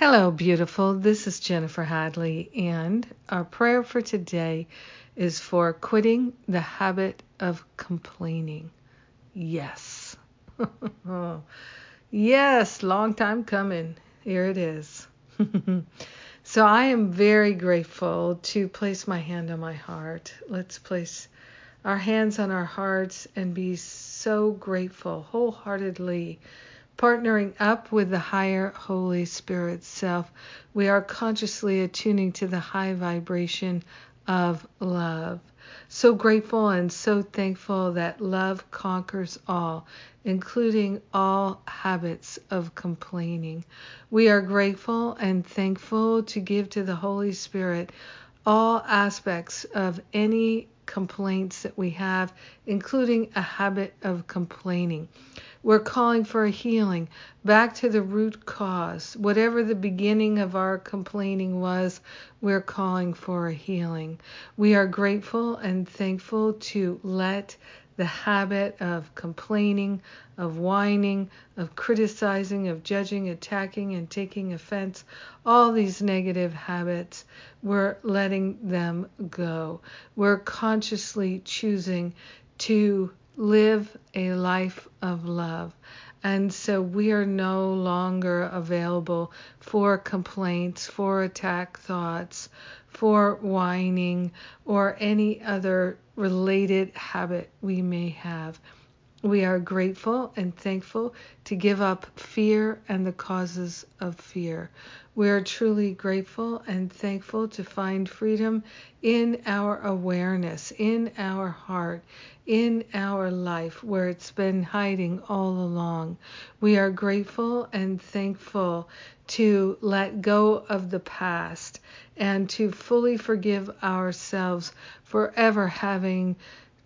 Hello, beautiful. This is Jennifer Hadley, and our prayer for today is for quitting the habit of complaining. Yes. yes, long time coming. Here it is. so I am very grateful to place my hand on my heart. Let's place our hands on our hearts and be so grateful wholeheartedly partnering up with the higher Holy Spirit self, we are consciously attuning to the high vibration of love. So grateful and so thankful that love conquers all, including all habits of complaining. We are grateful and thankful to give to the Holy Spirit all aspects of any complaints that we have, including a habit of complaining. We're calling for a healing back to the root cause. Whatever the beginning of our complaining was, we're calling for a healing. We are grateful and thankful to let the habit of complaining, of whining, of criticizing, of judging, attacking, and taking offense, all these negative habits, we're letting them go. We're consciously choosing to live a life of love. And so we are no longer available for complaints, for attack thoughts, for whining, or any other related habit we may have. We are grateful and thankful to give up fear and the causes of fear. We are truly grateful and thankful to find freedom in our awareness, in our heart, in our life where it's been hiding all along. We are grateful and thankful to let go of the past and to fully forgive ourselves for ever having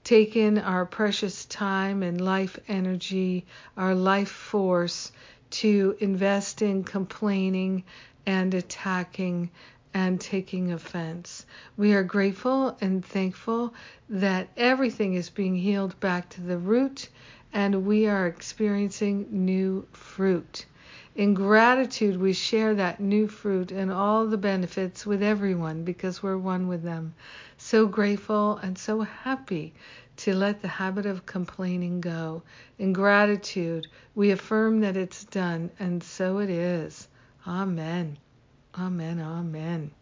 taken our precious time and life energy, our life force to invest in complaining and attacking and taking offense. We are grateful and thankful that everything is being healed back to the root and we are experiencing new fruit. In gratitude, we share that new fruit and all the benefits with everyone because we're one with them. So grateful and so happy to let the habit of complaining go. In gratitude, we affirm that it's done, and so it is. Amen. Amen. Amen.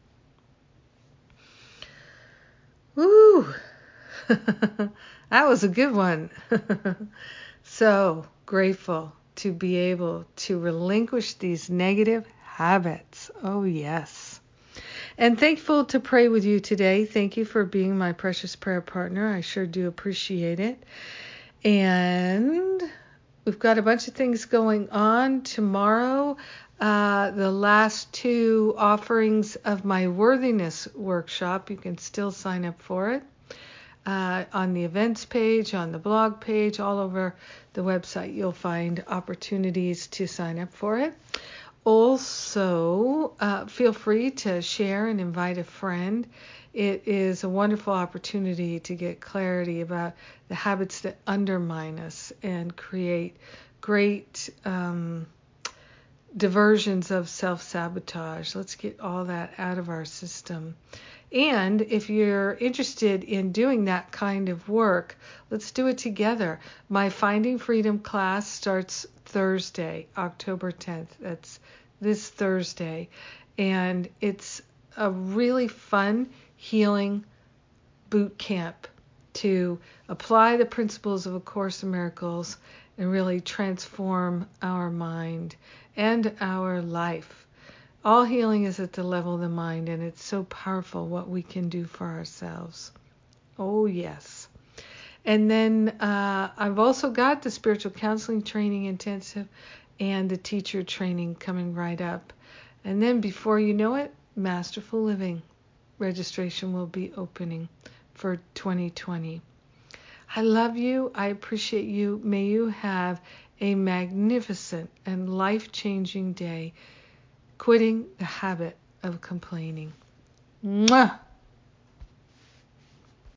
Woo! that was a good one. so grateful to be able to relinquish these negative habits. Oh, yes. And thankful to pray with you today. Thank you for being my precious prayer partner. I sure do appreciate it. And we've got a bunch of things going on tomorrow. Uh, the last two offerings of my worthiness workshop, you can still sign up for it uh, on the events page, on the blog page, all over the website. You'll find opportunities to sign up for it. Also, uh, feel free to share and invite a friend. It is a wonderful opportunity to get clarity about the habits that undermine us and create great um, diversions of self sabotage. Let's get all that out of our system. And if you're interested in doing that kind of work, let's do it together. My Finding Freedom class starts Thursday, October 10th. That's this Thursday. And it's a really fun healing boot camp to apply the principles of A Course in Miracles and really transform our mind and our life. All healing is at the level of the mind, and it's so powerful what we can do for ourselves. Oh, yes. And then uh, I've also got the spiritual counseling training intensive and the teacher training coming right up. And then before you know it, Masterful Living registration will be opening for 2020. I love you. I appreciate you. May you have a magnificent and life changing day quitting the habit of complaining. Mwah!